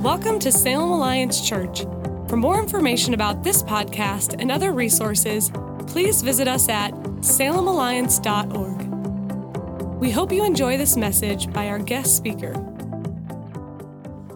Welcome to Salem Alliance Church. For more information about this podcast and other resources, please visit us at salemalliance.org. We hope you enjoy this message by our guest speaker.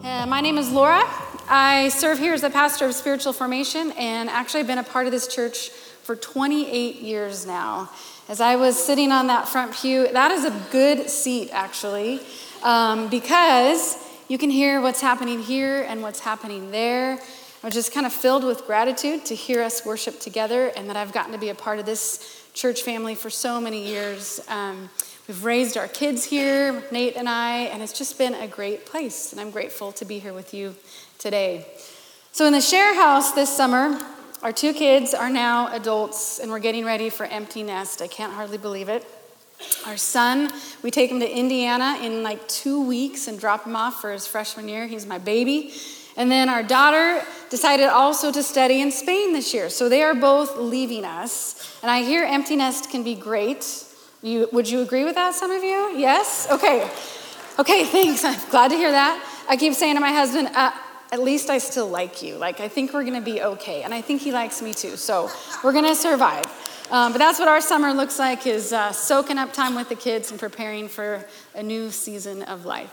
Uh, my name is Laura. I serve here as the pastor of spiritual formation, and actually, been a part of this church for 28 years now. As I was sitting on that front pew, that is a good seat, actually, um, because you can hear what's happening here and what's happening there. I'm just kind of filled with gratitude to hear us worship together and that I've gotten to be a part of this church family for so many years. Um, we've raised our kids here, Nate and I, and it's just been a great place. And I'm grateful to be here with you today. So, in the share house this summer, our two kids are now adults and we're getting ready for empty nest. I can't hardly believe it. Our son, we take him to Indiana in like two weeks and drop him off for his freshman year. He's my baby. And then our daughter decided also to study in Spain this year. So they are both leaving us. And I hear empty nest can be great. You, would you agree with that, some of you? Yes? Okay. Okay, thanks. I'm glad to hear that. I keep saying to my husband, uh, at least I still like you. Like, I think we're going to be okay. And I think he likes me too. So we're going to survive. Um, but that's what our summer looks like is uh, soaking up time with the kids and preparing for a new season of life.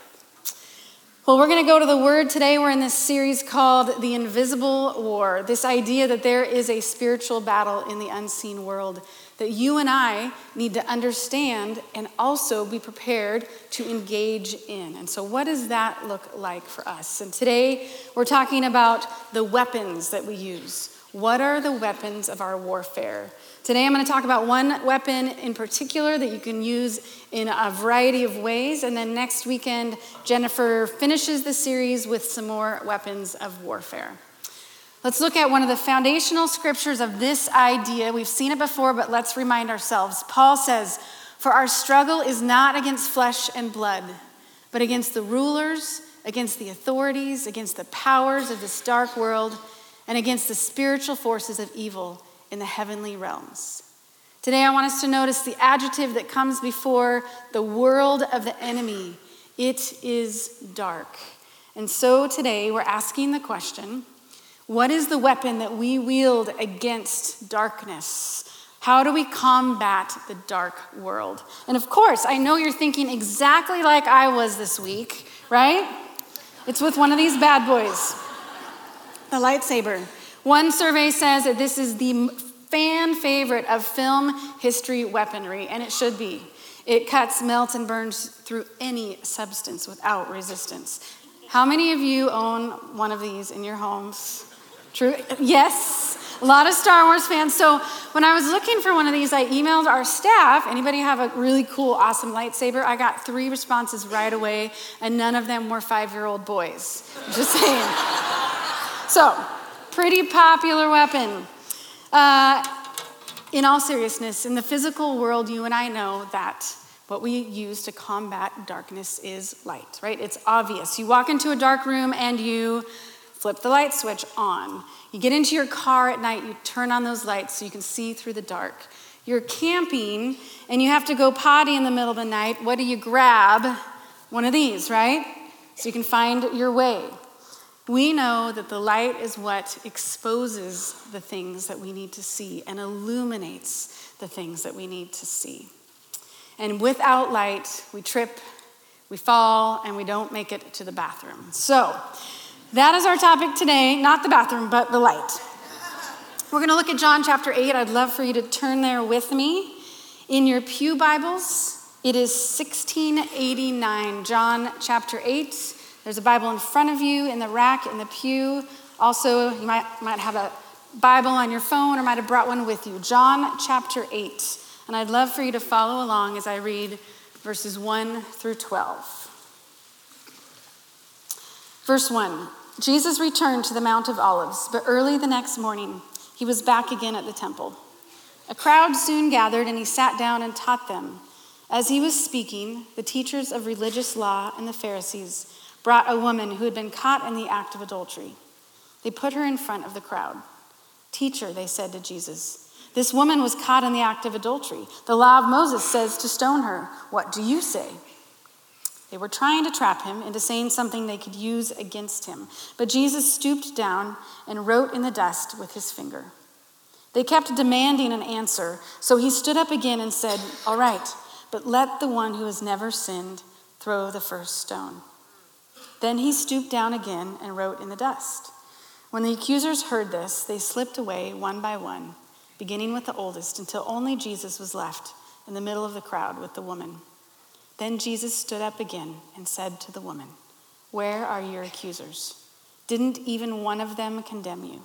Well, we're going to go to the Word today. We're in this series called The Invisible War. This idea that there is a spiritual battle in the unseen world that you and I need to understand and also be prepared to engage in. And so, what does that look like for us? And today, we're talking about the weapons that we use. What are the weapons of our warfare? Today I'm going to talk about one weapon in particular that you can use in a variety of ways. And then next weekend, Jennifer finishes the series with some more weapons of warfare. Let's look at one of the foundational scriptures of this idea. We've seen it before, but let's remind ourselves. Paul says, For our struggle is not against flesh and blood, but against the rulers, against the authorities, against the powers of this dark world, and against the spiritual forces of evil in the heavenly realms. Today, I want us to notice the adjective that comes before the world of the enemy it is dark. And so today, we're asking the question what is the weapon that we wield against darkness? How do we combat the dark world? And of course, I know you're thinking exactly like I was this week, right? It's with one of these bad boys the lightsaber. One survey says that this is the fan favorite of film history weaponry, and it should be. It cuts, melts, and burns through any substance without resistance. How many of you own one of these in your homes? True? Yes. A lot of Star Wars fans. So when I was looking for one of these, I emailed our staff. Anybody have a really cool, awesome lightsaber? I got three responses right away, and none of them were five-year-old boys. Just saying. so Pretty popular weapon. Uh, in all seriousness, in the physical world, you and I know that what we use to combat darkness is light, right? It's obvious. You walk into a dark room and you flip the light switch on. You get into your car at night, you turn on those lights so you can see through the dark. You're camping and you have to go potty in the middle of the night. What do you grab? One of these, right? So you can find your way. We know that the light is what exposes the things that we need to see and illuminates the things that we need to see. And without light, we trip, we fall, and we don't make it to the bathroom. So, that is our topic today not the bathroom, but the light. We're going to look at John chapter 8. I'd love for you to turn there with me. In your Pew Bibles, it is 1689, John chapter 8 there's a Bible in front of you in the rack in the pew. Also, you might, might have a Bible on your phone or might have brought one with you. John chapter 8. And I'd love for you to follow along as I read verses 1 through 12. Verse 1 Jesus returned to the Mount of Olives, but early the next morning, he was back again at the temple. A crowd soon gathered, and he sat down and taught them. As he was speaking, the teachers of religious law and the Pharisees brought a woman who had been caught in the act of adultery. They put her in front of the crowd. Teacher, they said to Jesus, this woman was caught in the act of adultery. The law of Moses says to stone her. What do you say? They were trying to trap him into saying something they could use against him. But Jesus stooped down and wrote in the dust with his finger. They kept demanding an answer, so he stood up again and said, All right, but let the one who has never sinned throw the first stone. Then he stooped down again and wrote in the dust. When the accusers heard this, they slipped away one by one, beginning with the oldest, until only Jesus was left in the middle of the crowd with the woman. Then Jesus stood up again and said to the woman, Where are your accusers? Didn't even one of them condemn you?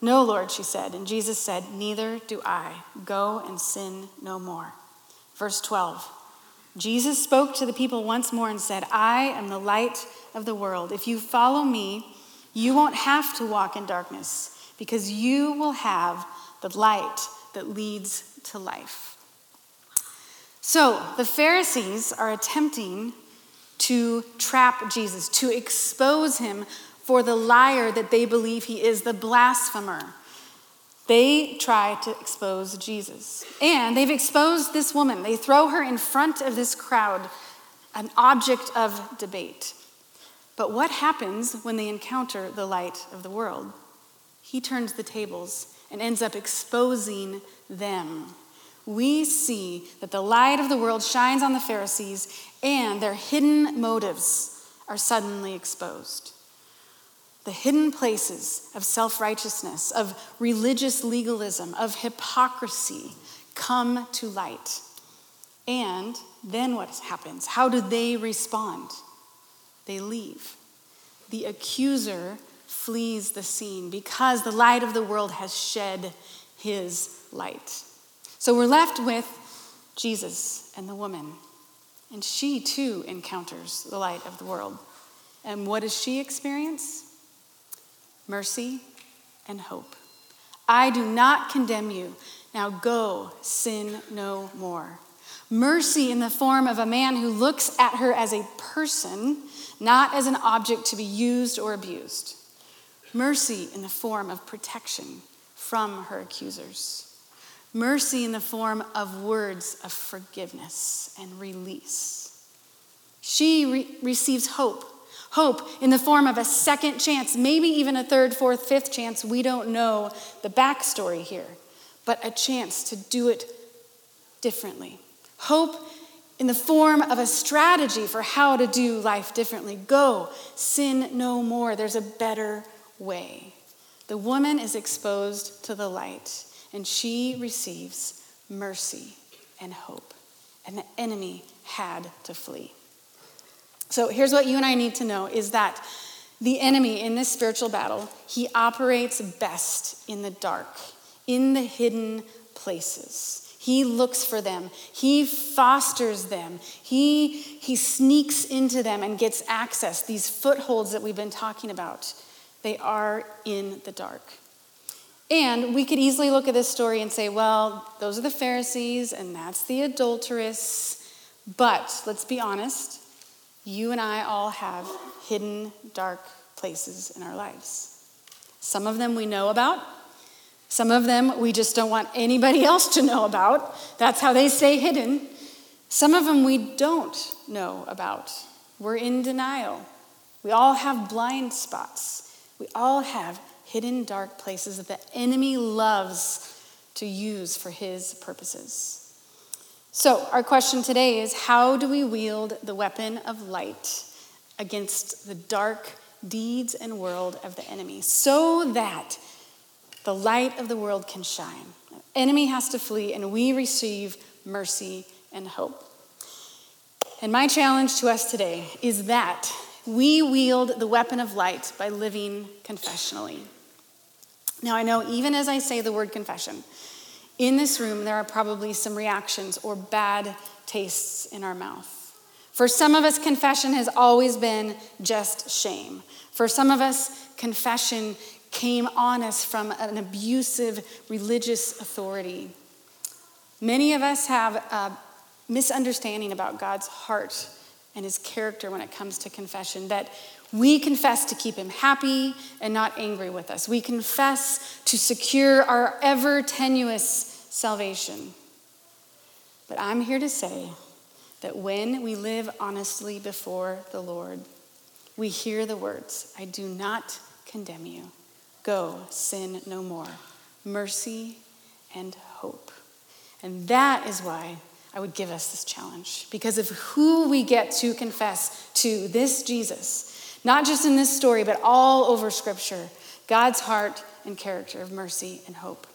No, Lord, she said. And Jesus said, Neither do I. Go and sin no more. Verse 12 Jesus spoke to the people once more and said, I am the light of the world. If you follow me, you won't have to walk in darkness because you will have the light that leads to life. So the Pharisees are attempting to trap Jesus, to expose him for the liar that they believe he is, the blasphemer. They try to expose Jesus. And they've exposed this woman. They throw her in front of this crowd, an object of debate. But what happens when they encounter the light of the world? He turns the tables and ends up exposing them we see that the light of the world shines on the Pharisees and their hidden motives are suddenly exposed. The hidden places of self righteousness, of religious legalism, of hypocrisy come to light. And then what happens? How do they respond? They leave. The accuser flees the scene because the light of the world has shed his light. So we're left with Jesus and the woman. And she too encounters the light of the world. And what does she experience? Mercy and hope. I do not condemn you. Now go, sin no more. Mercy in the form of a man who looks at her as a person, not as an object to be used or abused. Mercy in the form of protection from her accusers mercy in the form of words of forgiveness and release. She re- receives hope. Hope in the form of a second chance, maybe even a third, fourth, fifth chance. We don't know the backstory here, but a chance to do it differently. Hope in the form of a strategy for how to do life differently. Go, sin no more. There's a better way. The woman is exposed to the light and she receives mercy and hope. And the enemy had to flee. So here's what you and I need to know is that the enemy in this spiritual battle, he operates best in the dark, in the hidden places. He looks for them. He fosters them. He, he sneaks into them and gets access. These footholds that we've been talking about, they are in the dark. And we could easily look at this story and say, well, those are the Pharisees and that's the adulteress. But let's be honest, you and I all have hidden dark places in our lives. Some of them we know about, some of them we just don't want anybody else to know about. That's how they stay hidden. Some of them we don't know about. We're in denial. We all have blind spots. We all have hidden dark places that the enemy loves to use for his purposes. So, our question today is how do we wield the weapon of light against the dark deeds and world of the enemy so that the light of the world can shine? Enemy has to flee, and we receive mercy and hope. And my challenge to us today is that we wield the weapon of light by living confessionally. Now, I know even as I say the word confession, in this room there are probably some reactions or bad tastes in our mouth. For some of us, confession has always been just shame. For some of us, confession came on us from an abusive religious authority. Many of us have a misunderstanding about God's heart and his character when it comes to confession, that we confess to keep him happy and not angry with us. We confess to secure our ever tenuous salvation. But I'm here to say that when we live honestly before the Lord, we hear the words, I do not condemn you. Go, sin no more. Mercy and hope. And that is why I would give us this challenge, because of who we get to confess to this Jesus, not just in this story, but all over Scripture God's heart and character of mercy and hope.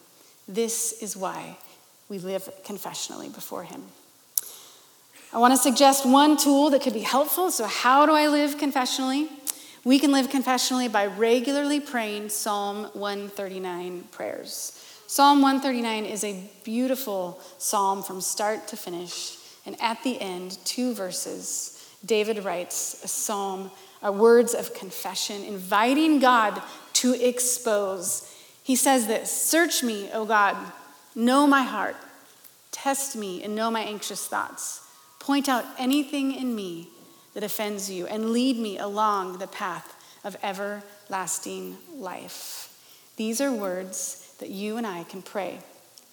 This is why we live confessionally before Him. I want to suggest one tool that could be helpful. So, how do I live confessionally? We can live confessionally by regularly praying Psalm 139 prayers. Psalm 139 is a beautiful psalm from start to finish. And at the end, two verses, David writes a psalm, a words of confession, inviting God to expose. He says this Search me, O God, know my heart, test me, and know my anxious thoughts. Point out anything in me that offends you and lead me along the path of everlasting life. These are words that you and I can pray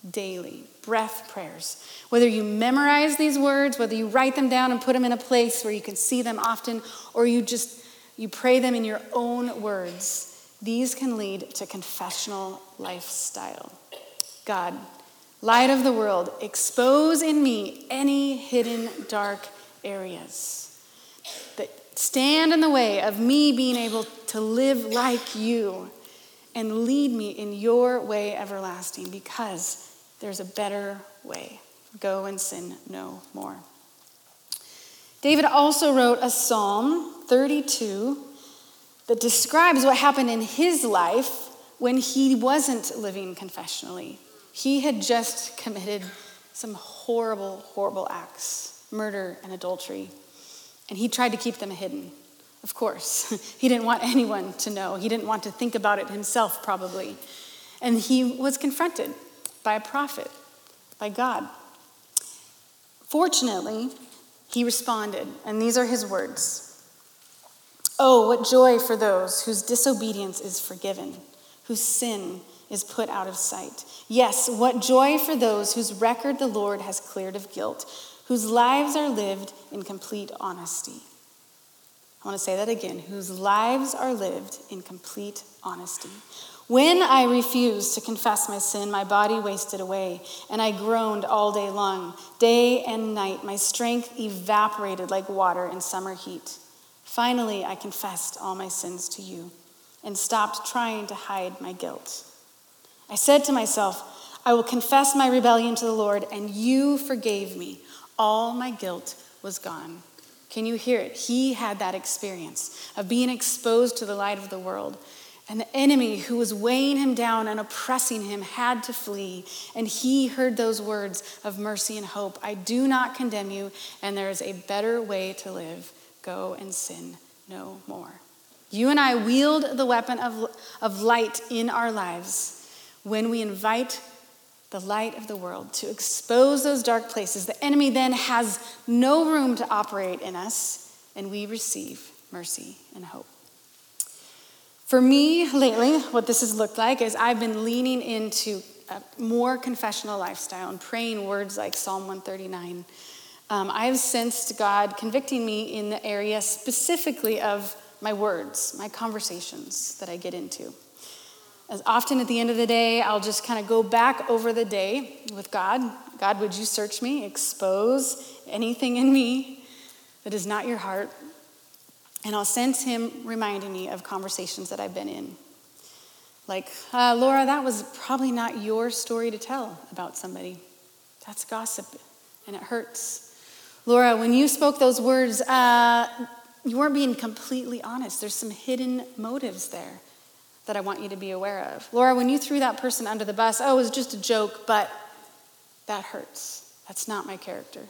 daily, breath prayers. Whether you memorize these words, whether you write them down and put them in a place where you can see them often, or you just you pray them in your own words, these can lead to confessional lifestyle. God, Light of the world, expose in me any hidden dark areas that stand in the way of me being able to live like you and lead me in your way everlasting because there's a better way. Go and sin no more. David also wrote a psalm, 32, that describes what happened in his life when he wasn't living confessionally. He had just committed some horrible, horrible acts murder and adultery. And he tried to keep them hidden, of course. he didn't want anyone to know. He didn't want to think about it himself, probably. And he was confronted by a prophet, by God. Fortunately, he responded, and these are his words Oh, what joy for those whose disobedience is forgiven, whose sin is put out of sight. Yes, what joy for those whose record the Lord has cleared of guilt, whose lives are lived in complete honesty. I want to say that again whose lives are lived in complete honesty. When I refused to confess my sin, my body wasted away, and I groaned all day long. Day and night, my strength evaporated like water in summer heat. Finally, I confessed all my sins to you and stopped trying to hide my guilt. I said to myself, I will confess my rebellion to the Lord, and you forgave me. All my guilt was gone. Can you hear it? He had that experience of being exposed to the light of the world. And the enemy who was weighing him down and oppressing him had to flee. And he heard those words of mercy and hope I do not condemn you, and there is a better way to live. Go and sin no more. You and I wield the weapon of, of light in our lives when we invite the light of the world to expose those dark places, the enemy then has no room to operate in us, and we receive mercy and hope. For me, lately, what this has looked like is I've been leaning into a more confessional lifestyle and praying words like Psalm 139. Um, I have sensed God convicting me in the area specifically of my words, my conversations that I get into. As often at the end of the day, I'll just kind of go back over the day with God. God, would you search me, expose anything in me that is not your heart? And I'll sense Him reminding me of conversations that I've been in. Like, uh, Laura, that was probably not your story to tell about somebody. That's gossip, and it hurts. Laura, when you spoke those words, uh, you weren't being completely honest. There's some hidden motives there that I want you to be aware of. Laura, when you threw that person under the bus, oh, it was just a joke, but that hurts. That's not my character.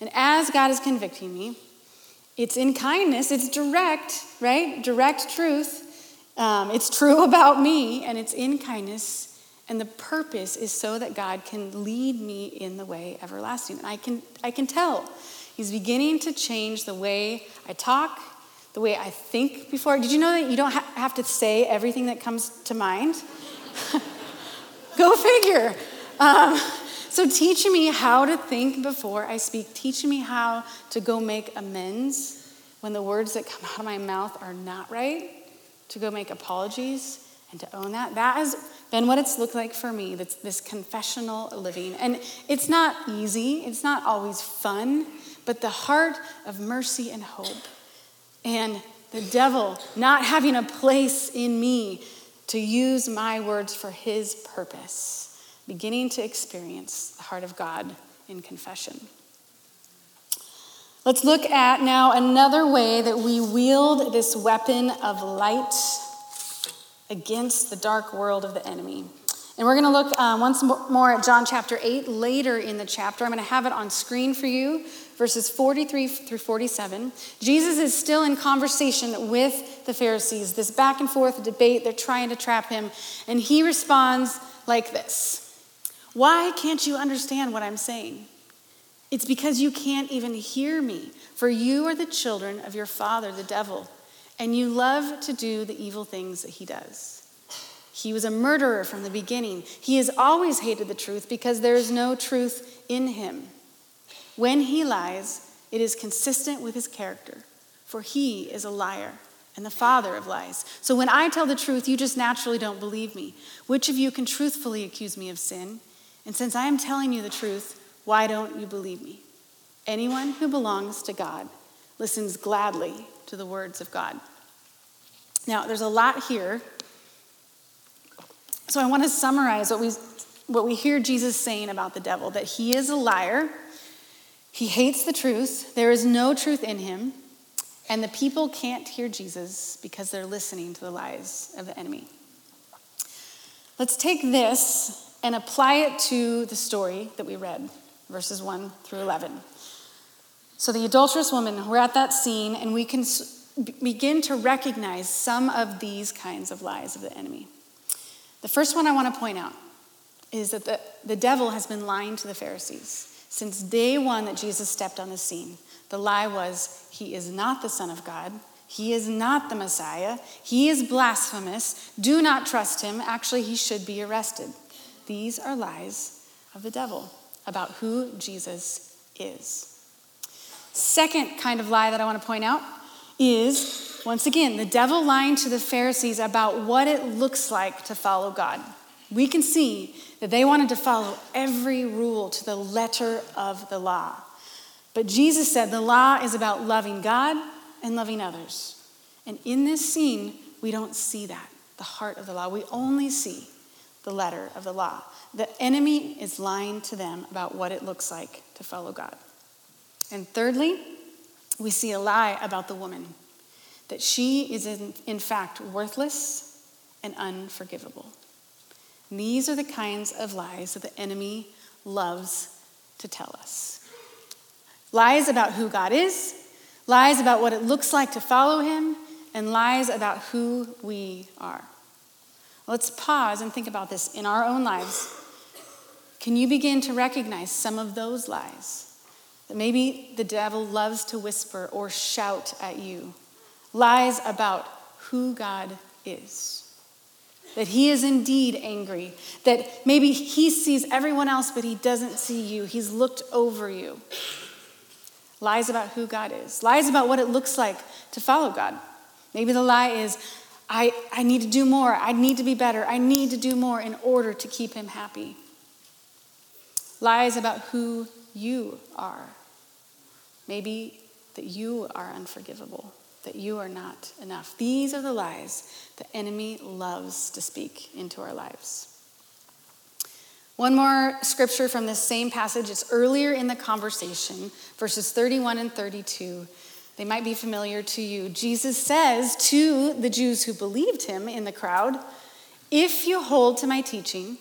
And as God is convicting me, it's in kindness, it's direct, right? Direct truth. Um, it's true about me, and it's in kindness. And the purpose is so that God can lead me in the way everlasting. And I can, I can tell He's beginning to change the way I talk, the way I think before. Did you know that you don't ha- have to say everything that comes to mind? Go figure. Um, So, teach me how to think before I speak. Teach me how to go make amends when the words that come out of my mouth are not right, to go make apologies and to own that. That has been what it's looked like for me. This confessional living. And it's not easy, it's not always fun, but the heart of mercy and hope. And the devil not having a place in me to use my words for his purpose beginning to experience the heart of God in confession. Let's look at now another way that we wield this weapon of light against the dark world of the enemy. And we're going to look uh, once more at John chapter 8 later in the chapter. I'm going to have it on screen for you, verses 43 through 47. Jesus is still in conversation with the Pharisees, this back and forth debate. They're trying to trap him. And he responds like this why can't you understand what I'm saying? It's because you can't even hear me, for you are the children of your father, the devil, and you love to do the evil things that he does. He was a murderer from the beginning. He has always hated the truth because there is no truth in him. When he lies, it is consistent with his character, for he is a liar and the father of lies. So when I tell the truth, you just naturally don't believe me. Which of you can truthfully accuse me of sin? And since I am telling you the truth, why don't you believe me? Anyone who belongs to God listens gladly to the words of God. Now, there's a lot here. So I want to summarize what we, what we hear Jesus saying about the devil that he is a liar, he hates the truth, there is no truth in him, and the people can't hear Jesus because they're listening to the lies of the enemy. Let's take this and apply it to the story that we read, verses 1 through 11. So, the adulterous woman, we're at that scene, and we can begin to recognize some of these kinds of lies of the enemy. The first one I want to point out is that the, the devil has been lying to the Pharisees since day one that Jesus stepped on the scene. The lie was, He is not the Son of God. He is not the Messiah. He is blasphemous. Do not trust him. Actually, he should be arrested. These are lies of the devil about who Jesus is. Second kind of lie that I want to point out is once again, the devil lying to the Pharisees about what it looks like to follow God. We can see that they wanted to follow every rule to the letter of the law. But Jesus said the law is about loving God and loving others. And in this scene, we don't see that, the heart of the law. We only see the letter of the law. The enemy is lying to them about what it looks like to follow God. And thirdly, we see a lie about the woman that she is in, in fact worthless and unforgivable. These are the kinds of lies that the enemy loves to tell us lies about who God is, lies about what it looks like to follow him, and lies about who we are. Let's pause and think about this in our own lives. Can you begin to recognize some of those lies? That maybe the devil loves to whisper or shout at you. Lies about who God is. That he is indeed angry. That maybe he sees everyone else, but he doesn't see you. He's looked over you. Lies about who God is. Lies about what it looks like to follow God. Maybe the lie is, I, I need to do more. I need to be better. I need to do more in order to keep him happy. Lies about who you are. Maybe that you are unforgivable, that you are not enough. These are the lies the enemy loves to speak into our lives. One more scripture from this same passage. It's earlier in the conversation, verses 31 and 32. They might be familiar to you. Jesus says to the Jews who believed him in the crowd, If you hold to my teaching,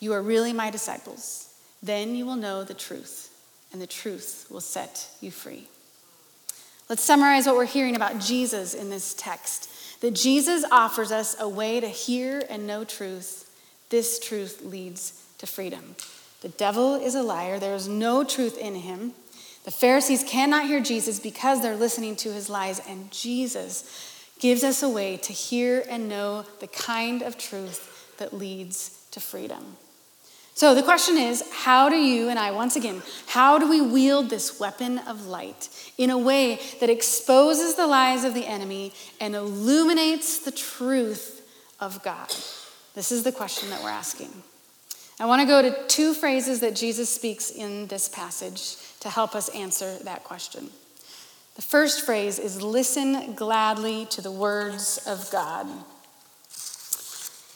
you are really my disciples. Then you will know the truth, and the truth will set you free. Let's summarize what we're hearing about Jesus in this text that Jesus offers us a way to hear and know truth. This truth leads to freedom. The devil is a liar, there is no truth in him. The Pharisees cannot hear Jesus because they're listening to his lies, and Jesus gives us a way to hear and know the kind of truth that leads to freedom. So the question is how do you and I, once again, how do we wield this weapon of light in a way that exposes the lies of the enemy and illuminates the truth of God? This is the question that we're asking. I want to go to two phrases that Jesus speaks in this passage to help us answer that question. The first phrase is listen gladly to the words of God.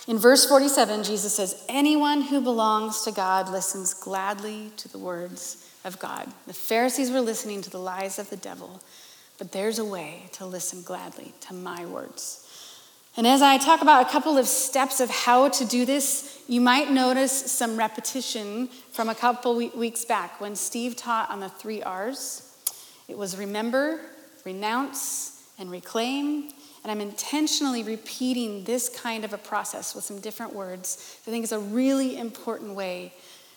In verse 47, Jesus says, Anyone who belongs to God listens gladly to the words of God. The Pharisees were listening to the lies of the devil, but there's a way to listen gladly to my words. And as I talk about a couple of steps of how to do this, you might notice some repetition from a couple weeks back when Steve taught on the three R's. It was remember, renounce, and reclaim. And I'm intentionally repeating this kind of a process with some different words. I think it's a really important way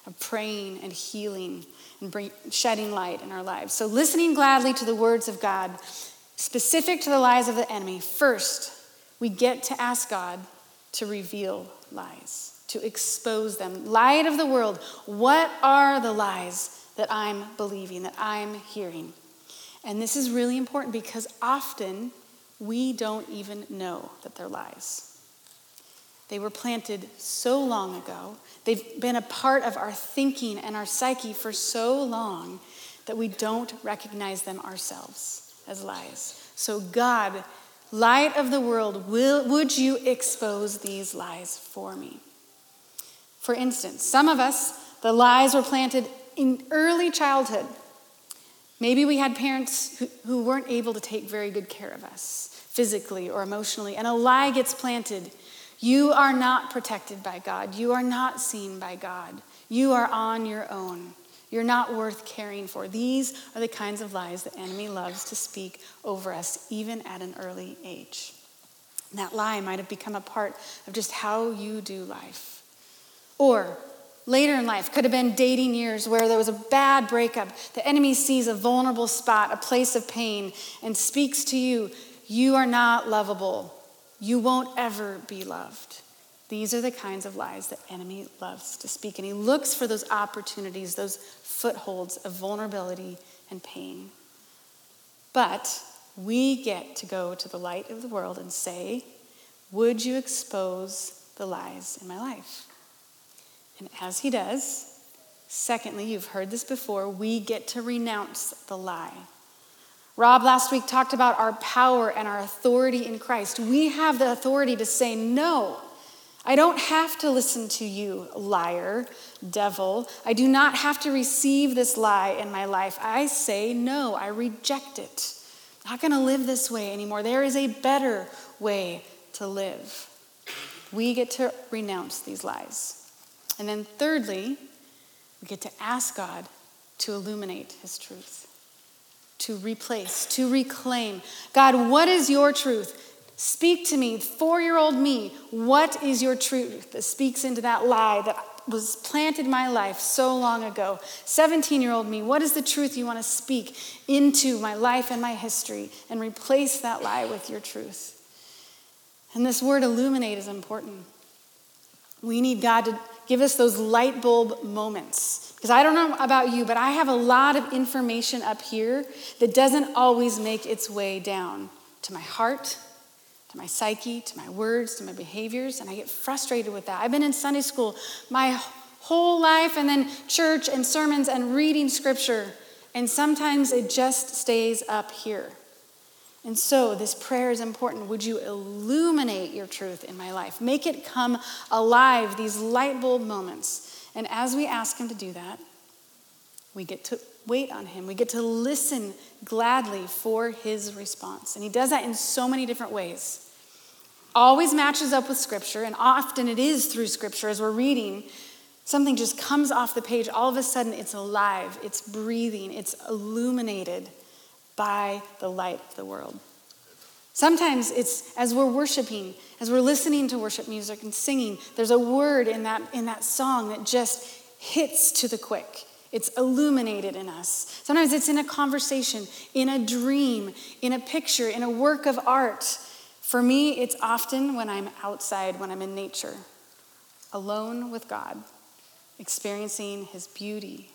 of praying and healing and bring, shedding light in our lives. So, listening gladly to the words of God, specific to the lies of the enemy, first, we get to ask God to reveal lies, to expose them. Light of the world, what are the lies that I'm believing, that I'm hearing? And this is really important because often we don't even know that they're lies. They were planted so long ago. They've been a part of our thinking and our psyche for so long that we don't recognize them ourselves as lies. So, God, light of the world, will, would you expose these lies for me? For instance, some of us, the lies were planted in early childhood. Maybe we had parents who, who weren't able to take very good care of us physically or emotionally, and a lie gets planted. You are not protected by God. You are not seen by God. You are on your own. You're not worth caring for. These are the kinds of lies the enemy loves to speak over us, even at an early age. And that lie might have become a part of just how you do life. Or later in life, could have been dating years where there was a bad breakup. The enemy sees a vulnerable spot, a place of pain, and speaks to you You are not lovable. You won't ever be loved. These are the kinds of lies the enemy loves to speak. And he looks for those opportunities, those footholds of vulnerability and pain. But we get to go to the light of the world and say, Would you expose the lies in my life? And as he does, secondly, you've heard this before, we get to renounce the lie. Rob last week talked about our power and our authority in Christ. We have the authority to say, No, I don't have to listen to you, liar, devil. I do not have to receive this lie in my life. I say, No, I reject it. I'm not going to live this way anymore. There is a better way to live. We get to renounce these lies. And then, thirdly, we get to ask God to illuminate his truth to replace, to reclaim. God, what is your truth? Speak to me, four year old me. What is your truth that speaks into that lie that was planted in my life so long ago? 17 year old me, what is the truth you want to speak into my life and my history and replace that lie with your truth? And this word illuminate is important. We need God to give us those light bulb moments. Because I don't know about you, but I have a lot of information up here that doesn't always make its way down to my heart, to my psyche, to my words, to my behaviors, and I get frustrated with that. I've been in Sunday school my whole life, and then church and sermons and reading scripture, and sometimes it just stays up here. And so, this prayer is important. Would you illuminate your truth in my life? Make it come alive, these light bulb moments. And as we ask Him to do that, we get to wait on Him. We get to listen gladly for His response. And He does that in so many different ways. Always matches up with Scripture, and often it is through Scripture as we're reading. Something just comes off the page. All of a sudden, it's alive, it's breathing, it's illuminated by the light of the world. Sometimes it's as we're worshiping, as we're listening to worship music and singing, there's a word in that, in that song that just hits to the quick. It's illuminated in us. Sometimes it's in a conversation, in a dream, in a picture, in a work of art. For me, it's often when I'm outside, when I'm in nature, alone with God, experiencing his beauty,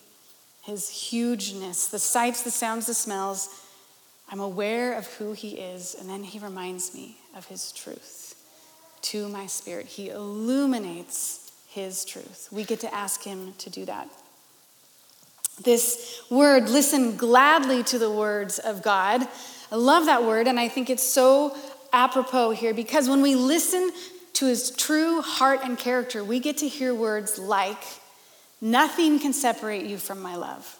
his hugeness, the sights, the sounds, the smells. I'm aware of who he is, and then he reminds me of his truth to my spirit. He illuminates his truth. We get to ask him to do that. This word, listen gladly to the words of God. I love that word, and I think it's so apropos here because when we listen to his true heart and character, we get to hear words like, Nothing can separate you from my love.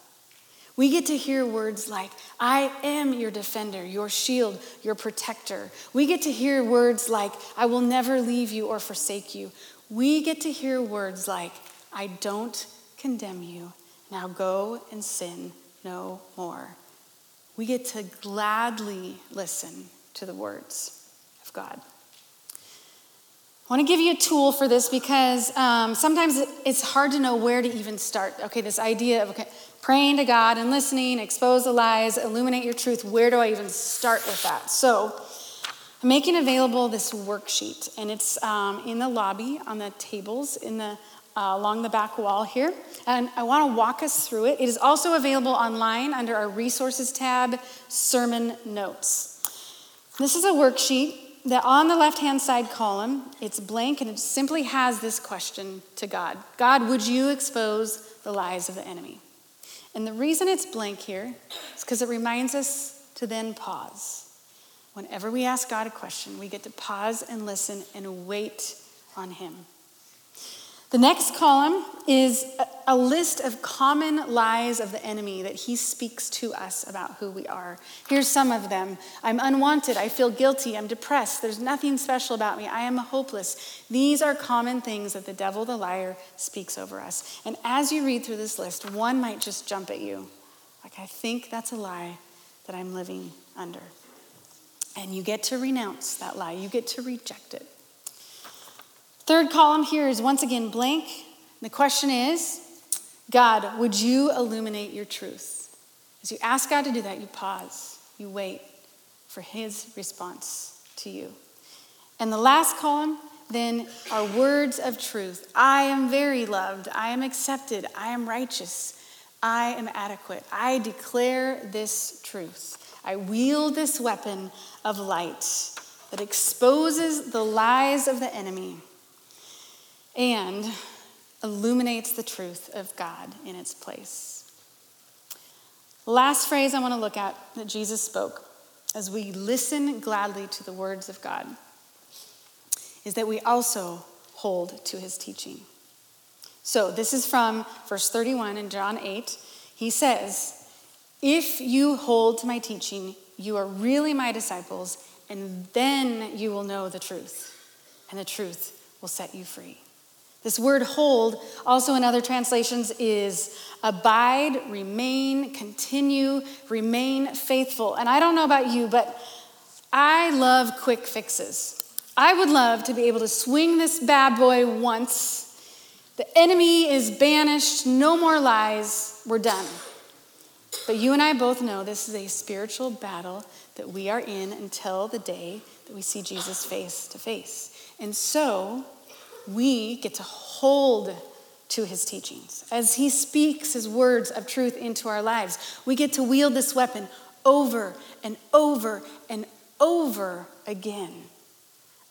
We get to hear words like, I am your defender, your shield, your protector. We get to hear words like, I will never leave you or forsake you. We get to hear words like, I don't condemn you. Now go and sin no more. We get to gladly listen to the words of God. I want to give you a tool for this because um, sometimes it's hard to know where to even start. Okay, this idea of okay, praying to God and listening, expose the lies, illuminate your truth. Where do I even start with that? So, I'm making available this worksheet, and it's um, in the lobby on the tables in the uh, along the back wall here. And I want to walk us through it. It is also available online under our resources tab, sermon notes. This is a worksheet that on the left hand side column, it's blank and it simply has this question to God God, would you expose the lies of the enemy? And the reason it's blank here is because it reminds us to then pause. Whenever we ask God a question, we get to pause and listen and wait on Him. The next column is a list of common lies of the enemy that he speaks to us about who we are. Here's some of them I'm unwanted. I feel guilty. I'm depressed. There's nothing special about me. I am hopeless. These are common things that the devil, the liar, speaks over us. And as you read through this list, one might just jump at you. Like, I think that's a lie that I'm living under. And you get to renounce that lie, you get to reject it. Third column here is once again blank. The question is God, would you illuminate your truth? As you ask God to do that, you pause, you wait for his response to you. And the last column then are words of truth. I am very loved. I am accepted. I am righteous. I am adequate. I declare this truth. I wield this weapon of light that exposes the lies of the enemy and illuminates the truth of God in its place. Last phrase I want to look at that Jesus spoke as we listen gladly to the words of God is that we also hold to his teaching. So, this is from verse 31 in John 8. He says, If you hold to my teaching, you are really my disciples, and then you will know the truth, and the truth will set you free. This word hold, also in other translations, is abide, remain, continue, remain faithful. And I don't know about you, but I love quick fixes. I would love to be able to swing this bad boy once. The enemy is banished, no more lies, we're done. But you and I both know this is a spiritual battle that we are in until the day that we see Jesus face to face. And so, we get to hold to his teachings. As he speaks his words of truth into our lives, we get to wield this weapon over and over and over again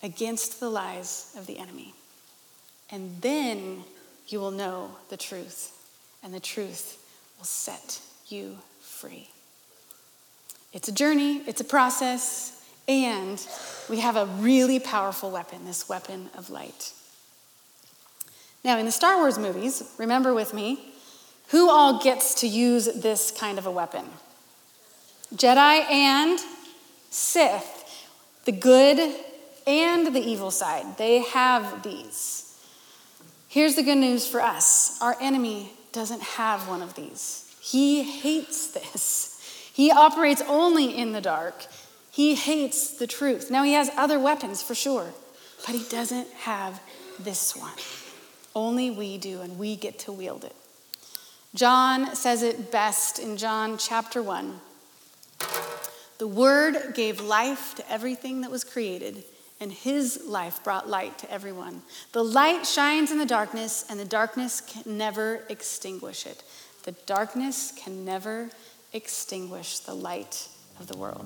against the lies of the enemy. And then you will know the truth, and the truth will set you free. It's a journey, it's a process, and we have a really powerful weapon this weapon of light. Now, in the Star Wars movies, remember with me, who all gets to use this kind of a weapon? Jedi and Sith, the good and the evil side. They have these. Here's the good news for us our enemy doesn't have one of these. He hates this. He operates only in the dark. He hates the truth. Now, he has other weapons for sure, but he doesn't have this one. Only we do, and we get to wield it. John says it best in John chapter 1. The Word gave life to everything that was created, and his life brought light to everyone. The light shines in the darkness, and the darkness can never extinguish it. The darkness can never extinguish the light of the world.